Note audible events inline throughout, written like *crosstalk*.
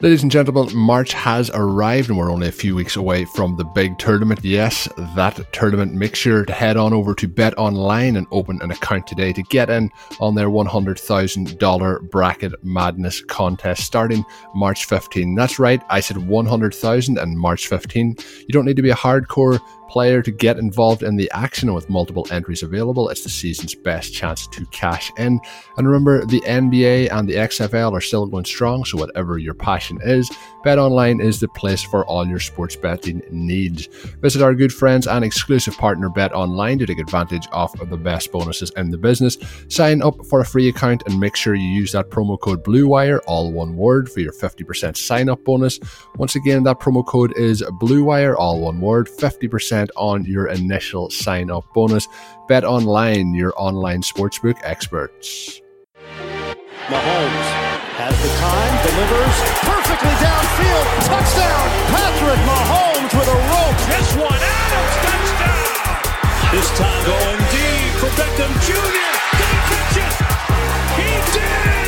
Ladies and gentlemen, March has arrived and we're only a few weeks away from the big tournament. Yes, that tournament. Make sure to head on over to Bet Online and open an account today to get in on their $100,000 bracket madness contest starting March 15. That's right, I said 100,000 and March 15. You don't need to be a hardcore player to get involved in the action. With multiple entries available, it's the season's best chance to cash in. And remember, the NBA and the XFL are still going strong, so whatever your passion is, BetOnline is the place for all your sports betting needs. Visit our good friends and exclusive partner BetOnline to take advantage of the best bonuses in the business. Sign up for a free account and make sure you use that promo code BLUEWIRE, all one word, for your 50% sign up bonus. Once again, that promo code is BLUEWIRE, all one word, 50% on your initial sign up bonus. Bet Online, your online sportsbook experts. Mahomes has the time, delivers perfectly downfield, touchdown, Patrick Mahomes with a rope. This one, Adams, touchdown. This time going deep for Beckham Jr. Did he catch it? He did.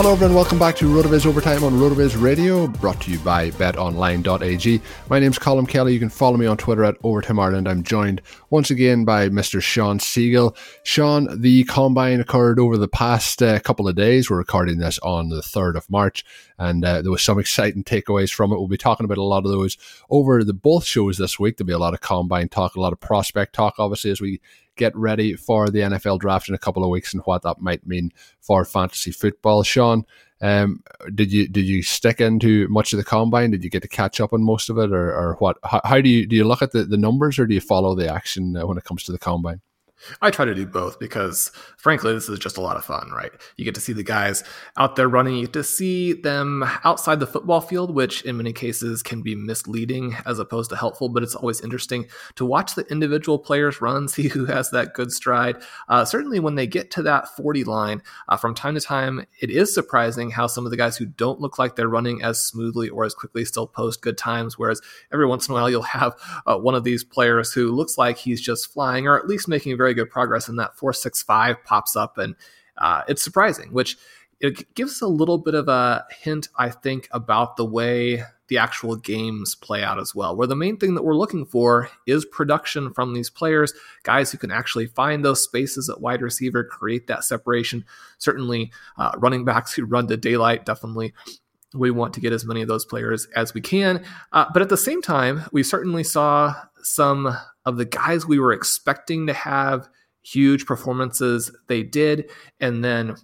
Hello, everyone. Welcome back to RotoViz Overtime on RotoViz Radio, brought to you by BetOnline.ag. My name's Colm Kelly. You can follow me on Twitter at Overtime Ireland. I'm joined once again by Mr. Shawn Siegele. Shawn, the combine occurred over the past uh, couple of days. We're recording this on the 3rd of March, and uh, there was some exciting takeaways from it. We'll be talking about a lot of those over the both shows this week. There'll be a lot of combine talk, a lot of prospect talk, obviously, as we get ready for the NFL draft in a couple of weeks and what that might mean for fantasy football. Shawn, um, did you did you stick into much of the combine? Did you get to catch up on most of it, or, or what? How, how do you do you look at the, the numbers, or do you follow the action uh, when it comes to the combine? I try to do both because, frankly, this is just a lot of fun, right? You get to see the guys out there running. You get to see them outside the football field, which in many cases can be misleading as opposed to helpful, but it's always interesting to watch the individual players run, *laughs* see who has that good stride. Uh, certainly, when they get to that 40 line, uh, from time to time, it is surprising how some of the guys who don't look like they're running as smoothly or as quickly still post good times, whereas every once in a while, you'll have uh, one of these players who looks like he's just flying or at least making a very very good progress, and that 465 pops up, and uh, it's surprising, which it gives a little bit of a hint, I think, about the way the actual games play out as well. Where the main thing that we're looking for is production from these players, guys who can actually find those spaces at wide receiver, create that separation. Certainly, uh, running backs who run to daylight definitely. We want to get as many of those players as we can. Uh, but at the same time, we certainly saw some of the guys we were expecting to have huge performances, they did. And then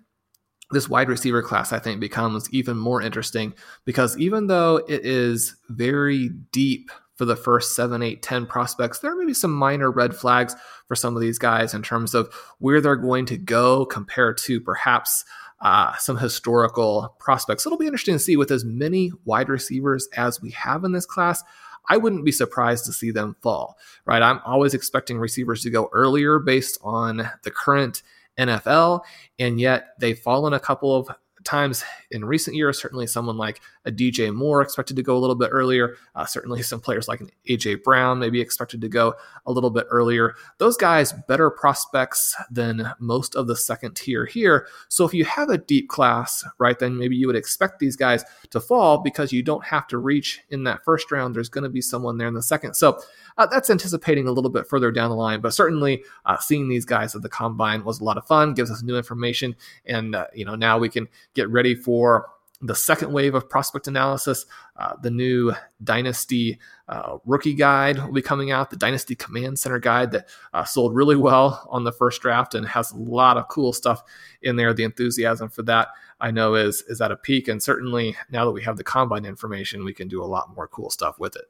this wide receiver class, I think, becomes even more interesting because even though it is very deep for the first seven, eight, 10 prospects, there may be some minor red flags for some of these guys in terms of where they're going to go compared to perhaps uh, some historical prospects. So It'll be interesting to see with as many wide receivers as we have in this class. I wouldn't be surprised to see them fall, right? I'm always expecting receivers to go earlier based on the current NFL, and yet they've fallen a couple of times in recent years. Certainly, someone like a DJ Moore expected to go a little bit earlier. Uh, certainly, some players like an AJ Brown maybe expected to go a little bit earlier. Those guys better prospects than most of the second tier here. So if you have a deep class, right, then maybe you would expect these guys to fall because you don't have to reach in that first round. There's going to be someone there in the second. So uh, that's anticipating a little bit further down the line, but certainly uh, seeing these guys at the combine was a lot of fun, gives us new information, and uh, you know now we can get ready for the second wave of prospect analysis. Uh, the new Dynasty uh, rookie guide will be coming out, the Dynasty Command Center guide that uh, sold really well on the first draft and has a lot of cool stuff in there. The enthusiasm for that I know is is at a peak, and certainly now that we have the combine information, we can do a lot more cool stuff with it.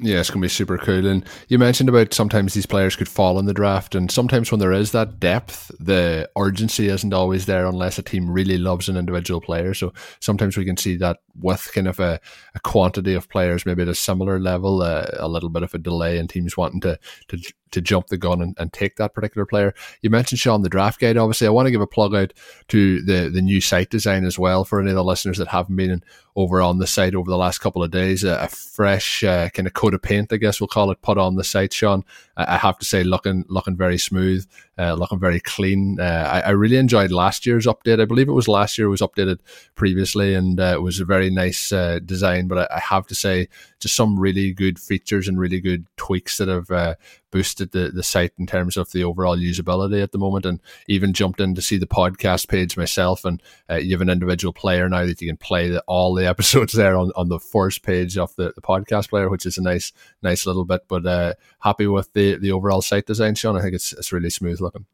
Yeah, it's going to be super cool. And you mentioned about sometimes these players could fall in the draft, and sometimes when there is that depth, the urgency isn't always there unless a team really loves an individual player. So sometimes we can see that with kind of a, a quantity of players, maybe at a similar level, uh, a little bit of a delay in teams wanting to to to jump the gun and, and take that particular player. You mentioned Shawn the draft guide. Obviously, I want to give a plug out to the the new site design as well for any of the listeners that haven't been over on the site over the last couple of days. A, a fresh uh, kind of coat of paint, I guess we'll call it, put on the site, Shawn. I, I have to say, looking looking very smooth, uh, looking very clean. Uh, I, I, really enjoyed last year's update. I believe it was last year it was updated previously, and uh, it was a very nice uh, design. But I, I, have to say, just some really good features and really good tweaks that have uh, boosted the, the site in terms of the overall usability at the moment and even jumped in to see the podcast page myself. And uh, you have an individual player now that you can play the, all the *laughs* episodes there on, on the first page of the, the podcast player which is a nice nice little bit. But uh, happy with the the overall site design Shawn. I think it's, it's really smooth looking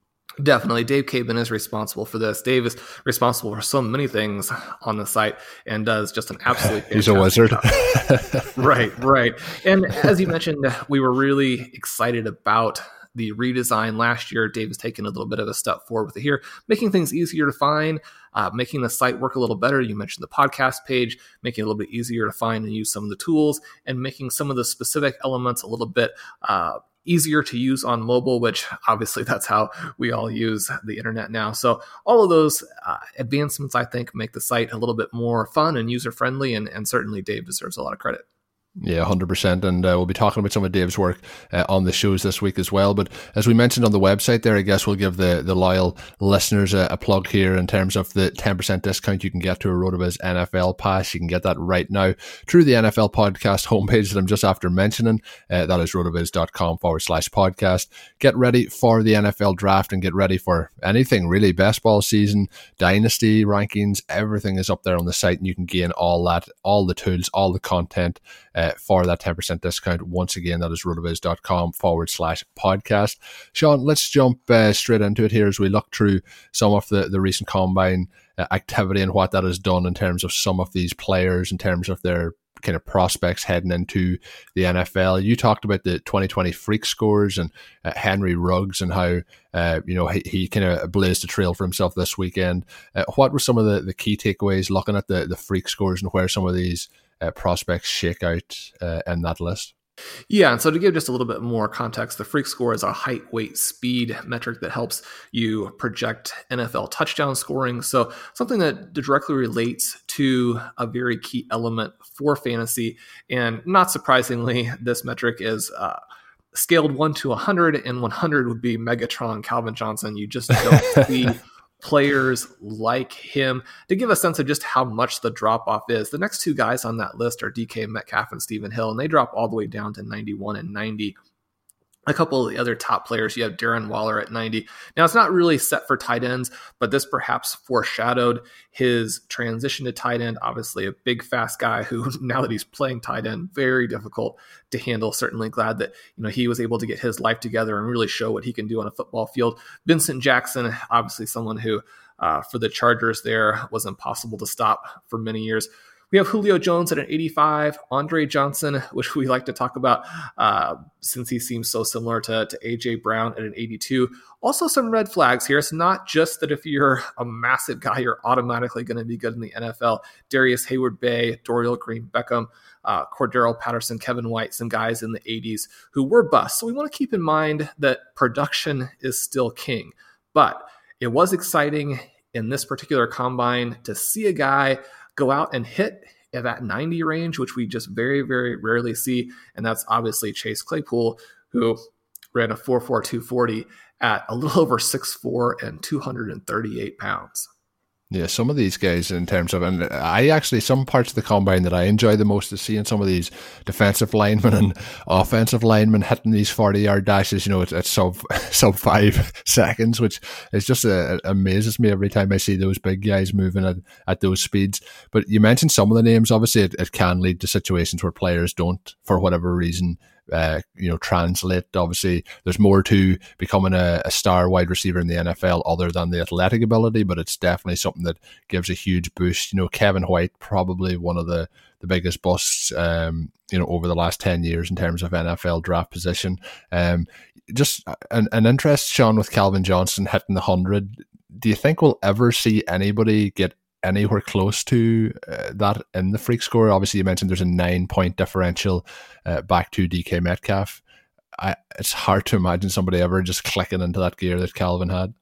Definitely. Dave Caban is responsible for this. Dave is responsible for so many things on the site and does just an absolute *laughs* He's a wizard. *laughs* *laughs* right, right. And as you mentioned, we were really excited about the redesign last year. Dave has taken a little bit of a step forward with it here, making things easier to find, uh, making the site work a little better. You mentioned the podcast page, making it a little bit easier to find and use some of the tools, and making some of the specific elements a little bit uh, easier to use on mobile, which obviously that's how we all use the internet now. So all of those uh, advancements, I think, make the site a little bit more fun and user friendly, and, and certainly Dave deserves a lot of credit. Yeah, 100%. And uh, we'll be talking about some of Dave's work uh, on the shows this week as well. But as we mentioned on the website there, I guess we'll give the, the loyal listeners a, a plug here in terms of the 10% discount you can get to a RotoViz NFL pass. You can get that right now through the NFL podcast homepage that I'm just after mentioning. Uh, that is rotoviz.com forward slash podcast. Get ready for the NFL draft and get ready for anything really. Best ball season, dynasty rankings, everything is up there on the site and you can gain all that, all the tools, all the content uh, for that 10% discount. Once again, that is rotoviz.com forward slash podcast. Shawn, let's jump uh, straight into it here as we look through some of the, the recent combine uh, activity and what that has done in terms of some of these players, in terms of their kind of prospects heading into the NFL. You talked about the 2020 freak scores and uh, Henry Ruggs and how uh, you know he, he kind of blazed a trail for himself this weekend. Uh, what were some of the, the key takeaways looking at the the freak scores and where some of these uh, prospects shake out uh, in that list? Yeah, and so to give just a little bit more context, the freak score is a height, weight, speed metric that helps you project NFL touchdown scoring. So something that directly relates to a very key element for fantasy. And not surprisingly, this metric is uh, scaled 1 to 100, and 100 would be Megatron Calvin Johnson. You just don't *laughs* see players like him to give a sense of just how much the drop off is. The next two guys on that list are DK Metcalf and Stephen Hill, and they drop all the way down to 91 and 90 a couple of the other top players. You have Darren Waller at 90. Now, it's not really set for tight ends, but this perhaps foreshadowed his transition to tight end. Obviously, a big, fast guy who, *laughs* now that he's playing tight end, very difficult to handle. Certainly glad that you know he was able to get his life together and really show what he can do on a football field. Vincent Jackson, obviously someone who, uh, for the Chargers, there was impossible to stop for many years We have Julio Jones at an 85, Andre Johnson, *laughs* which we like to talk about uh, since he seems so similar to, to AJ Brown at an 82. Also, some red flags here. It's not just that if you're a massive guy, you're automatically going to be good in the NFL. Darrius Heyward-Bey, Dorial Green Beckham, uh, Cordarrelle Patterson, Kevin White, some guys in the 80s who were busts. So we want to keep in mind that production is still king. But it was exciting in this particular combine to see a guy go out and hit at that 90 range, which we just very, very rarely see. And that's obviously Chase Claypool, who ran a 4.4240 at a little *laughs* over 6'4 and 238 pounds. Yeah, some of these guys in terms of, and I actually some parts of the combine that I enjoy the most is seeing some of these defensive linemen and *laughs* offensive linemen hitting these forty yard dashes. You know, at, at sub *laughs* sub five *laughs* seconds, which is just uh, amazes me every time I see those big guys moving at, at those speeds. But you mentioned some of the names. Obviously, it, it can lead to situations where players don't, for whatever reason, uh, you know, translate. Obviously, there's more to becoming a, a, star wide receiver in the NFL other than the athletic ability, but it's definitely something that gives a huge boost. You know, Kevin White, probably one of the, the biggest busts, um, you know, over the last 10 years in terms of NFL draft position. Um, just an, an interest, Shawn, with Calvin Johnson hitting the 100. Do you think we'll ever see anybody get anywhere close to uh, that in the freak score. Obviously, you mentioned there's a nine point differential uh, back to DK Metcalf. I, it's hard to imagine somebody ever just clicking into that gear that Calvin had.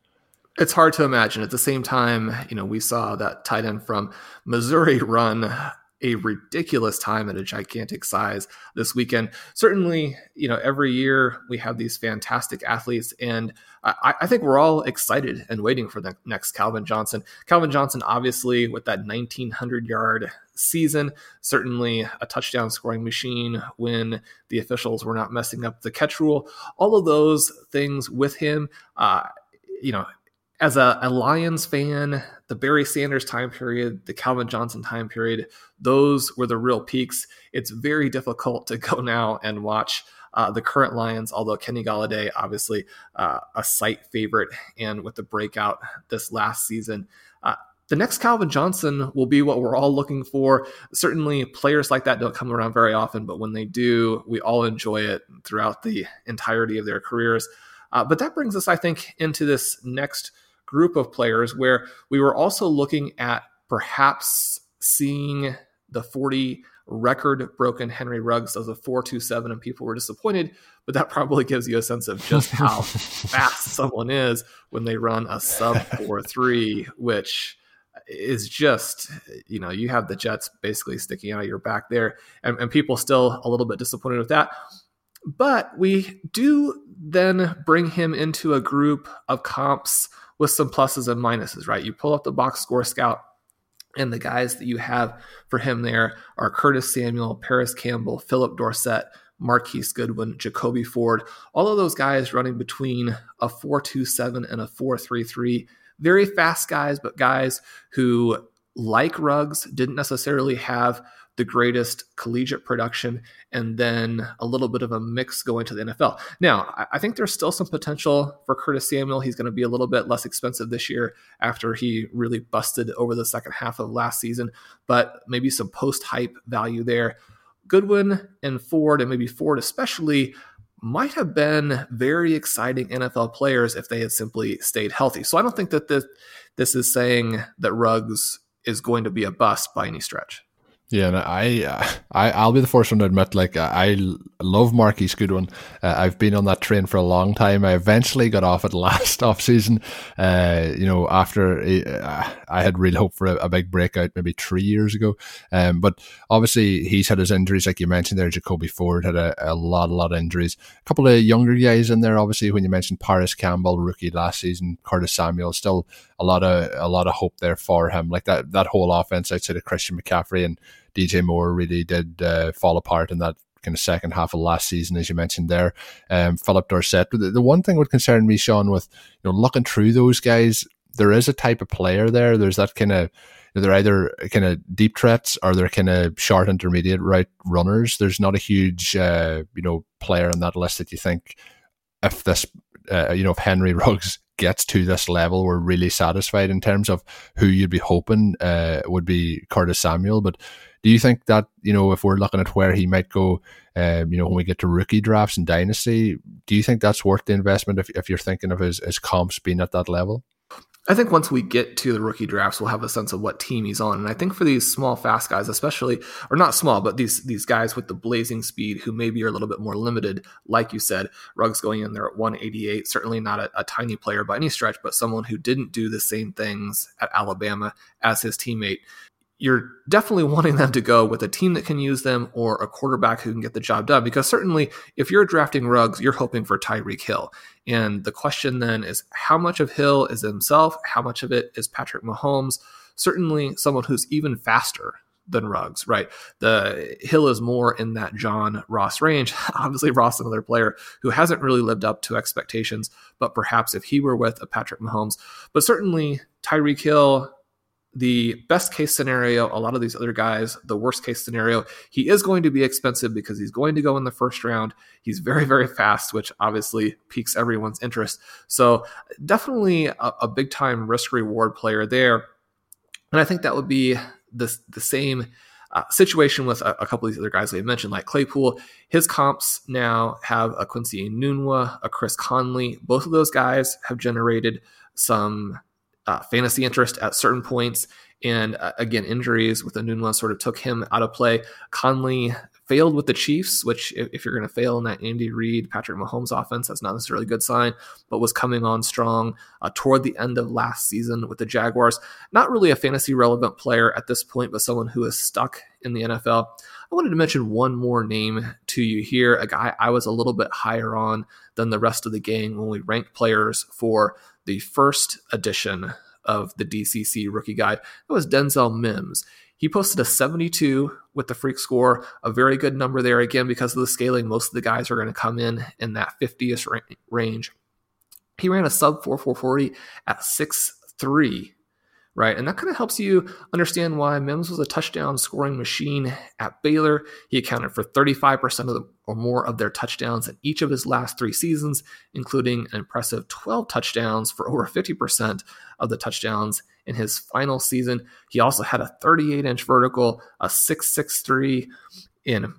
It's hard to imagine. At the same time, you know, we saw that tight end from Missouri run a ridiculous time at a gigantic size this weekend. Certainly, you know, every year we have these fantastic athletes, and I, I, think we're all excited and waiting for the next Calvin Johnson. Calvin Johnson, obviously, with that 1900 yard season, certainly a touchdown scoring machine when the officials were not messing up the catch rule. All of those things with him, uh, you know, as a, a, Lions fan, the Barry Sanders time period, the Calvin Johnson time period, those were the real peaks. It's very difficult to *laughs* go now and watch uh, the current Lions, although Kenny Golladay, obviously uh, a site favorite, and with the breakout this last season. Uh, the next Calvin Johnson will be what we're all looking for. Certainly, players like that don't come around very often, but when they do, we all enjoy it throughout the entirety of their careers. Uh, but that brings us, I think, into this next group of players where we were also looking at perhaps seeing the 40 record broken Henry Ruggs as a 427 and people were disappointed, but that probably gives you a sense of just how *laughs* fast someone is when they run a sub 4-3, which is just, you know, you have the Jets basically sticking out of your back there, and, and people still a little bit disappointed with that. But we do then bring him into a group of comps with some pluses and minuses, right? You pull up the box score scout, and the guys that you have for him there are Curtis Samuel, Parris Campbell, Phillip Dorsett, Marquise Goodwin, Jacoby Ford, all of those guys running between a 427 and a 433. Very fast guys, but guys who, like Ruggs, didn't necessarily have the greatest collegiate production, and then a little bit of a mix going to the NFL. Now, I think there's still some potential for Curtis Samuel. He's going to be a little bit less expensive this year after he really busted over the second half of last season, but maybe some post hype value there. Goodwin and Ford, and maybe Ford especially, might have been very exciting NFL players if they had simply stayed healthy. So I don't think that this, this is saying that Ruggs is going to be a bust by any stretch. Yeah, and I, I, I'll be the first one to admit, like, I love Marquise Goodwin. Uh, I've been on that train for a long time. I eventually got off it *laughs* last off season. Uh, you know, after uh, I had real hope for a, a, big breakout maybe three years ago. Um, but obviously he's had his injuries, like you mentioned there. Jacoby Ford had a, a lot, a lot of injuries. A couple of younger guys in there, obviously, when you mentioned Parris Campbell, rookie last season, Curtis Samuel, still a lot of a lot of hope there for him. Like that that whole offense outside of Christian McCaffrey and DJ Moore really did uh, fall apart in that kind of second half of last season, as you mentioned there. Um, Phillip Dorsett. The, the one thing would concern me, Shawn, with you know looking through those guys, there is a type of player there. There's that kind of they're either kind of deep threats or they're kind of short intermediate route runners. There's not a huge uh, you know player on that list that you think if this uh, you know if Henry *laughs* Ruggs gets to this level, we're really satisfied in terms of who you'd be hoping uh, would be Curtis Samuel. But do you think that you know if we're looking at where he might go, um, you know, when we get to rookie drafts and dynasty, do you think that's worth the investment if if you're thinking of his, his comps being at that level? I think once we get to the rookie drafts, we'll have a sense of what team he's on. And I think for these small, fast guys, especially, or not small, but these these guys with the blazing speed who maybe are a little bit more limited, like you said, Ruggs going in there at 188, certainly not a, a tiny player by any stretch, but someone who didn't do the same things at Alabama as his teammate you're definitely wanting them to go with a team that can use them or a quarterback who can get the job done. Because certainly, if you're drafting Ruggs, you're hoping for Tyreek Hill. And the question then is how much of Hill is himself? How much of it is Patrick Mahomes? Certainly, someone who's even faster than Ruggs, right? The Hill is more in that John Ross range. *laughs* Obviously, Ross, another player who hasn't really lived up to expectations, but perhaps if he were with a Patrick Mahomes, but certainly Tyreek Hill the best case scenario, a lot of these other guys, the worst case scenario, he is going to be expensive because he's going to go in the first round. He's very, very fast, which obviously piques everyone's interest. So, definitely a, a big time risk reward player there. And I think that would be the, the same uh, situation with a, a, couple of these other guys we mentioned, like Claypool. His comps now have a Quincy Enunwa, a Chris Conley. Both of those guys have generated some uh, fantasy interest at certain points. And uh, again, injuries with Enunwa sort of took him out of play. Conley failed with the Chiefs, which if, you're going to fail in that Andy Reid, Patrick Mahomes offense, that's not necessarily a good sign, but was coming on strong uh, toward the end of last season with the Jaguars. Not really a fantasy relevant player at this point, but someone who is stuck in the NFL. I wanted to mention one more name to you here, a guy I was a little bit higher on than the rest of the gang when we ranked players for the first edition of the DCC rookie guide. That was Denzel Mims. He posted a 72 with the freak score, a very good number there. Again, because of the scaling, most of the guys are going to come in in that 50ish range. He ran a sub 4440 at 6'3 right? And that kind of helps you understand why Mims was a touchdown scoring machine at Baylor. He accounted for 35% of the, or more of their touchdowns in each of his last three seasons, including an impressive 12 touchdowns for over 50% of the touchdowns in his final season. He also had a 38 inch vertical, a 663 in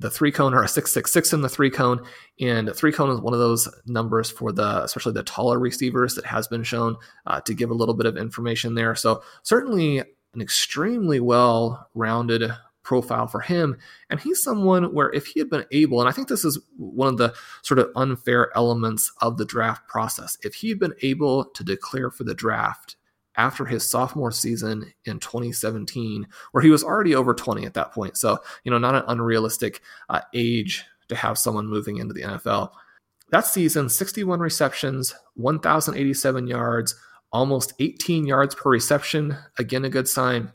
the three cone or a 666 in the three cone. And three cone is one of those numbers for the, especially the taller receivers that has been shown uh, to give a little bit of information there. So certainly an extremely well rounded profile for him. And he's someone where if he had been able, and I think this is one of the sort of unfair elements of the draft process, if he had been able to declare for the draft after his sophomore season in 2017, where he was already over 20 at that point. So, you know, not an unrealistic uh, age to have someone moving into the NFL. That season, 61 receptions, 1,087 yards, almost 18 yards per reception. Again, a good sign.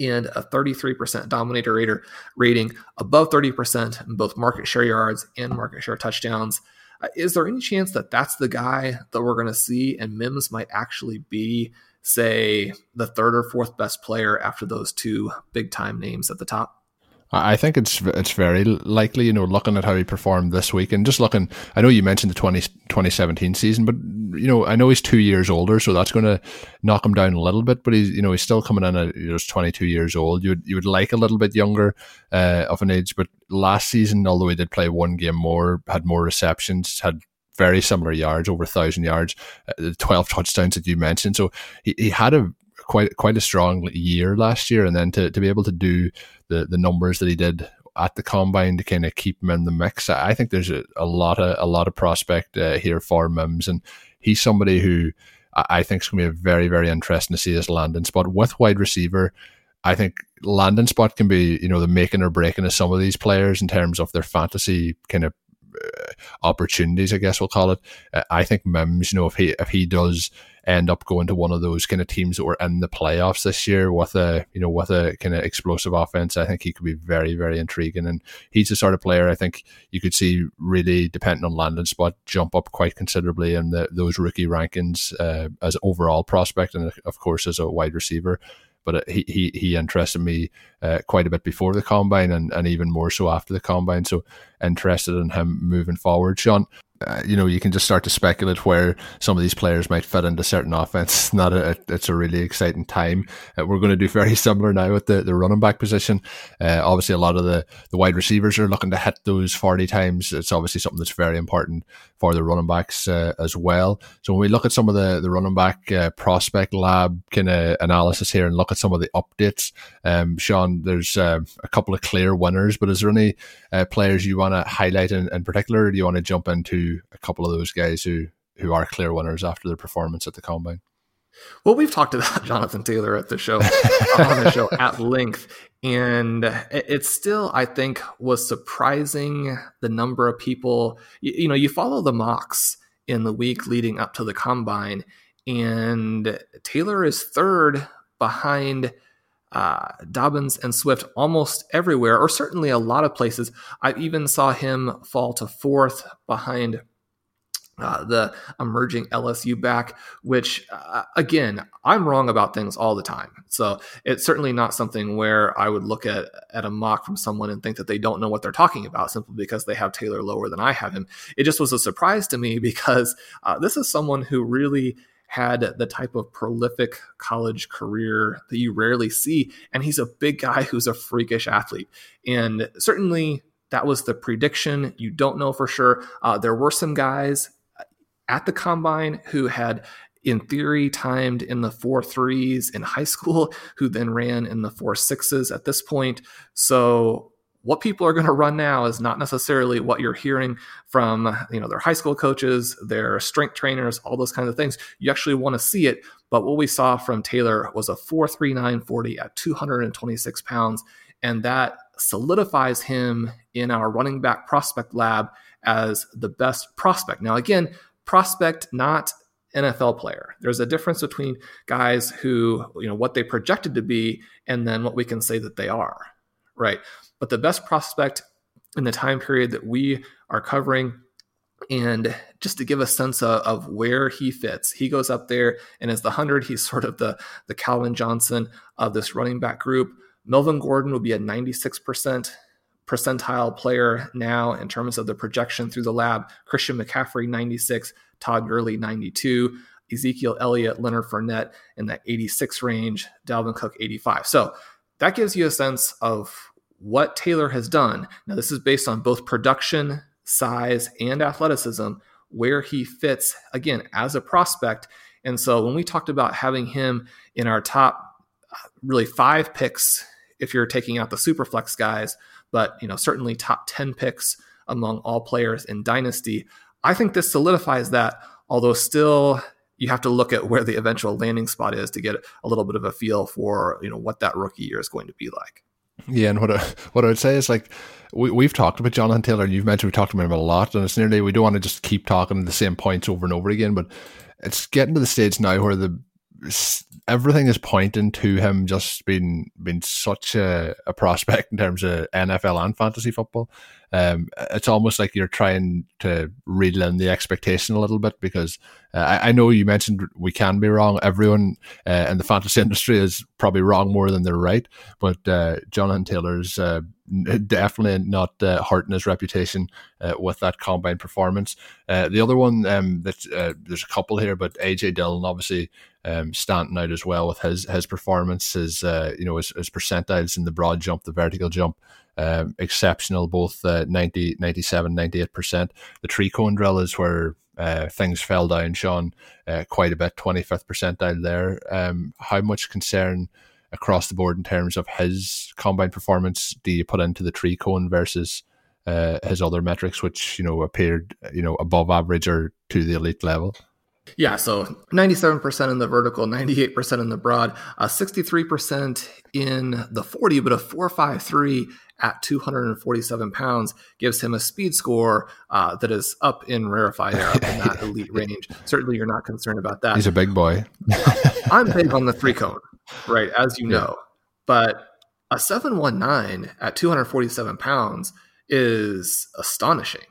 And a 33% dominator rating above 30% in both market share yards and market share touchdowns. Uh, is there any chance that that's the guy that we're going to see and Mims might actually be say the third or fourth best player after those two big time names at the top? I think it's it's very likely, you know, looking at how he performed this week and just looking. I know you mentioned the 20, 2017 season, but you know, I know he's two years older, so that's going to knock him down a little bit. But he's, you know, he's still coming in at he's twenty two years old. You would you would like a little bit younger uh, of an age, but last season, although he did play one game more, had more receptions, had very similar yards, over thousand yards, uh, the twelve touchdowns that you mentioned. So he, he had a quite quite a strong year last year, and then to, to be able to do the the numbers that he did at the combine to kind of keep him in the mix, I think there's a, a lot of a lot of prospect uh, here for Mims, and he's somebody who I think is going to be very very interesting to see his landing spot with wide receiver. I think landing spot can be, you know, the making or breaking of some of these players in terms of their fantasy kind of opportunities, I guess we'll call it. Uh, I think Mims, you know, if he if he does end up going to one of those kind of teams that were in the playoffs this year with a you know with a kind of explosive offense, I think he could be very very intriguing. And he's the sort of player I think you could see really depending on landing spot jump up quite considerably in the, those rookie rankings uh, as overall prospect and of course as a wide receiver but uh, he he he interested me uh, quite a bit before the combine and, and even more so after the combine. So interested in him moving forward. Shawn. uh, you know, you can just start to speculate where some of these players might fit into certain offense. *laughs* Not a, it's a really exciting time. Uh, we're going to do very *laughs* similar now with the, the running back position. Uh, obviously, a lot of the, the wide receivers are looking to hit those 40 times. It's obviously something that's very important for the running backs uh, as well. So when we look at some of the, the running back uh, prospect lab kind of analysis here and look at some of the updates, um, Shawn, there's uh, a couple of clear winners, but is there any players you want to highlight in, in particular? Or do you want to jump into a couple of those guys who who are clear winners after their performance at the combine. Well, we've talked about *laughs* Jonathan Taylor at the show on the show *laughs* at length, and it still, I think, was surprising the number of people. You, you know, you follow the mocks in the week leading up to the combine, and Taylor is third behind uh, Dobbins and Swift almost everywhere, or certainly a lot of places. I even saw him fall to fourth behind uh, the emerging LSU back, which uh, again, I'm wrong about things all the time. So it's certainly not something where I would look at at a mock from someone and think that they don't know what they're talking about simply because they have Taylor lower than I have him. It just was a surprise to me *laughs* because uh, this is someone who really had the type of prolific college career that you rarely see. And he's a big guy *laughs* who's a freakish athlete. And certainly that was the prediction. You don't know for sure. Uh, there were some guys at the combine who had in theory timed in the four threes in high school, *laughs* who then ran in the four sixes at this point. So what people are going to run now is not necessarily what you're hearing from you know their high school coaches their strength trainers all those kinds of things you actually want to see it but what we saw from taylor was a 43940 at 226 pounds and that solidifies him in our running back prospect lab as the best prospect now again prospect not NFL player. There's a difference between guys who, you know, what they projected to be and then what we can say that they are, right? but the best prospect in the time period that we are covering. And just to give a sense of, of where he fits, he goes up there and as the 100, he's sort of the, the Calvin Johnson of this running back group. Melvin Gordon will be at 96% percentile player now in terms of the projection through the lab. Christian McCaffrey, 96, Todd Gurley, 92. Ezekiel Elliott, Leonard Fournette in that 86 range, Dalvin Cook 85. So that gives you a sense of what Taylor has done. Now, this is based on both production, size, and athleticism, where he fits, again, as a prospect. And so when we talked about having him in our top uh, really five picks, if you're taking out the super flex guys, but you know, certainly top 10 picks among all players in Dynasty, I think this solidifies that, although still you have to look at where the eventual landing spot is to get a little bit of a feel for you know what that rookie year is going to be like. Yeah, and what I, what I would say is like we we've talked about Jonathan Taylor, and you've mentioned we talked about him a lot, and it's nearly we don't want to just keep talking the same points over and over again, but it's getting to the stage now where the everything is pointing to him just being being such a, a prospect in terms of NFL and fantasy football. Um, it's almost like you're trying to reel in the expectation a little bit because uh, I, I, know you mentioned we can be wrong. Everyone uh, in the fantasy *laughs* industry is probably wrong more than they're right, but uh, Jonathan Taylor's uh, definitely not uh, hurting his reputation uh, with that combine performance. the other one um, that there's a couple here, but AJ Dillon obviously um, standing out as well with his his performance, his you know his, his percentiles in the broad jump, the vertical jump um, exceptional, both uh, 90, 97, 98%. The three cone drill is where uh, things fell down, Shawn, uh, quite a bit, 25th percentile there. Um, how much concern across the board in terms of his combine performance do you put into the three cone versus uh, his other metrics, which, you know, appeared, you know, above average or to the elite level? Yeah, so 97% in the vertical, 98% in the broad, uh, 63% in the 40, but a 453 at 247 pounds gives him a speed score uh, that is up in rarefied air, up in that *laughs* elite range. Certainly, you're not concerned about that. He's a big boy. *laughs* I'm big on the three cone, right? As you know, yeah. but a 719 at 247 pounds is astonishing.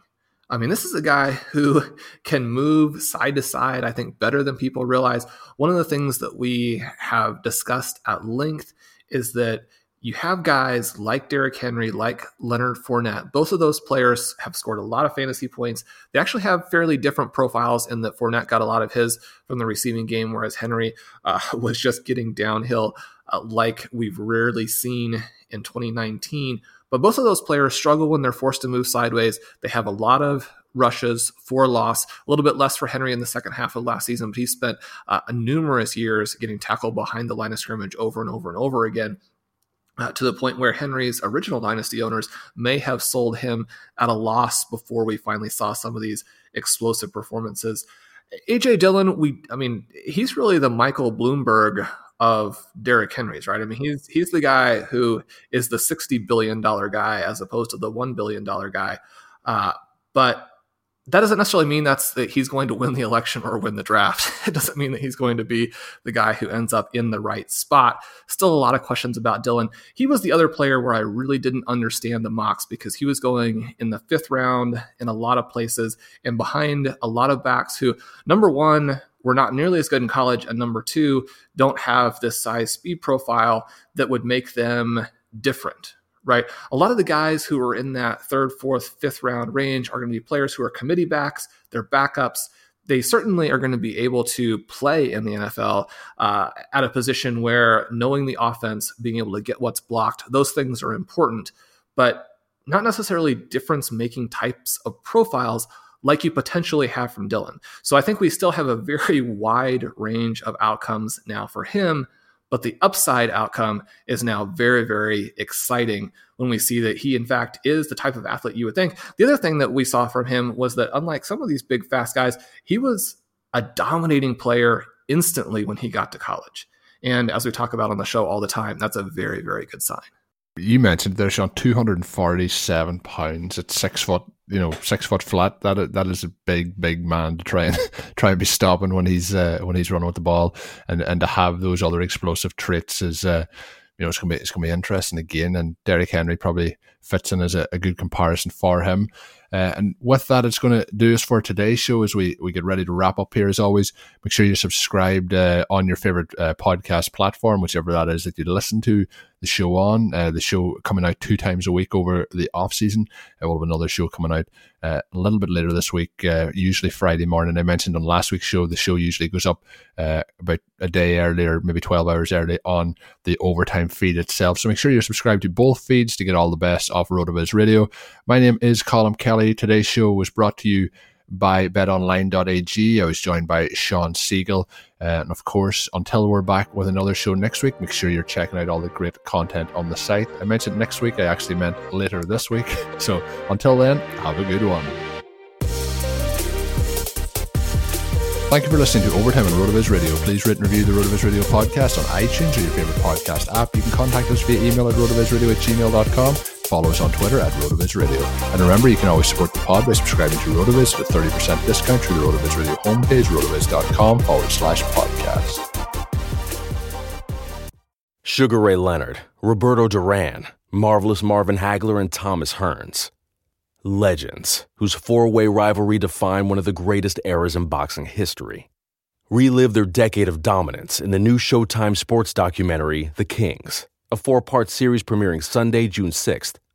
I mean, this is a guy who *laughs* can move side to side, I think, better than people realize. One of the things that we have discussed at length is that you have guys like Derrick Henry, like Leonard Fournette. Both of those players have scored a lot of fantasy points. They actually have fairly different profiles in that Fournette got a lot of his from the receiving game, whereas Henry uh, *laughs* was just getting downhill uh, like we've rarely seen in 2019. But both of those players struggle when they're forced to move sideways. They have a lot of rushes for loss, a little bit less for Henry in the second half of last season, but he spent uh, numerous years getting tackled behind the line of scrimmage over and over and over again uh, to the point where Henry's original dynasty owners may have sold him at a loss before we finally saw some of these explosive performances. AJ Dillon, we, I mean, he's really the Michael Bloomberg of Derrick Henry's, right? I mean, he's he's the guy who is the sixty billion dollar guy as opposed to the one billion dollar guy. Uh, but that doesn't necessarily mean that's that he's going to win the election or win the draft. *laughs* It doesn't mean that he's going to be the guy who ends up in the right spot. Still a lot of questions about Dillon. He was the other player where I really didn't understand the mocks because he was going in the fifth round in a lot of places and behind a lot of backs who, number one, were not nearly as good in college, and number two, don't have this size speed profile that would make them different right? A lot of the guys who are in that third, fourth, fifth round range are going to be players who are committee backs, they're backups. They certainly are going to be able to play in the NFL uh, at a position where knowing the offense, being able to get what's blocked, those things are important, but not necessarily difference making types of profiles like you potentially have from Dillon. So I think we still have a very *laughs* wide range of outcomes now for him but the upside outcome is now very, very exciting when we see that he, in fact, is the type of athlete you would think. The other thing that we saw from him was that, unlike some of these big, fast guys, he was a dominating player instantly when he got to college. And as we talk about on the show all the time, that's a very, very good sign. You mentioned there's on 247 pounds at six foot you know six foot flat. That that is a big big man to try and *laughs* try and be stopping when he's uh, when he's running with the ball, and and to have those other explosive traits is uh, you know it's gonna be it's gonna be interesting again. And Derrick Henry probably fits in as a, a good comparison for him. Uh, and with that, it's going to do us for today's show as we, we get ready to wrap up here. As always, make sure you're subscribed uh, on your favorite uh, podcast platform, whichever that is that you listen to the show on. Uh, the show coming out two times a week over the off season. Uh, we'll have another show coming out uh, a little bit later this week, uh, usually Friday morning. I mentioned on last week's show, the show usually goes up about a day earlier, maybe 12 hours early on the overtime feed itself. So make sure you're subscribed to both feeds to get all the best off RotoViz Radio. My name is Colm Kelly. Today's show was brought to you by betonline.ag. I was joined by Shawn Siegele. Uh, and of course, until we're back with another show next week, make sure you're checking out all the great content on the site. I mentioned next week, I actually meant later this week. *laughs* So until then, have a good one. Thank you for listening to Overtime on RotoViz Radio. Please rate and review the RotoViz Radio podcast on iTunes or your favorite podcast app. You can contact us via email at rotovizradio at gmail.com follow us on Twitter at RotoViz Radio. And remember, you can always support the pod by subscribing to RotoViz with 30% discount through the RotoViz Radio homepage, rotoviz.com forward slash podcast. Sugar Ray Leonard, Roberto Duran, Marvelous Marvin Hagler, and Thomas Hearns. Legends, whose four way rivalry defined one of the greatest eras in boxing history. Relive their decade of dominance in the new Showtime sports documentary, The Kings a four part series premiering Sunday, June 6th,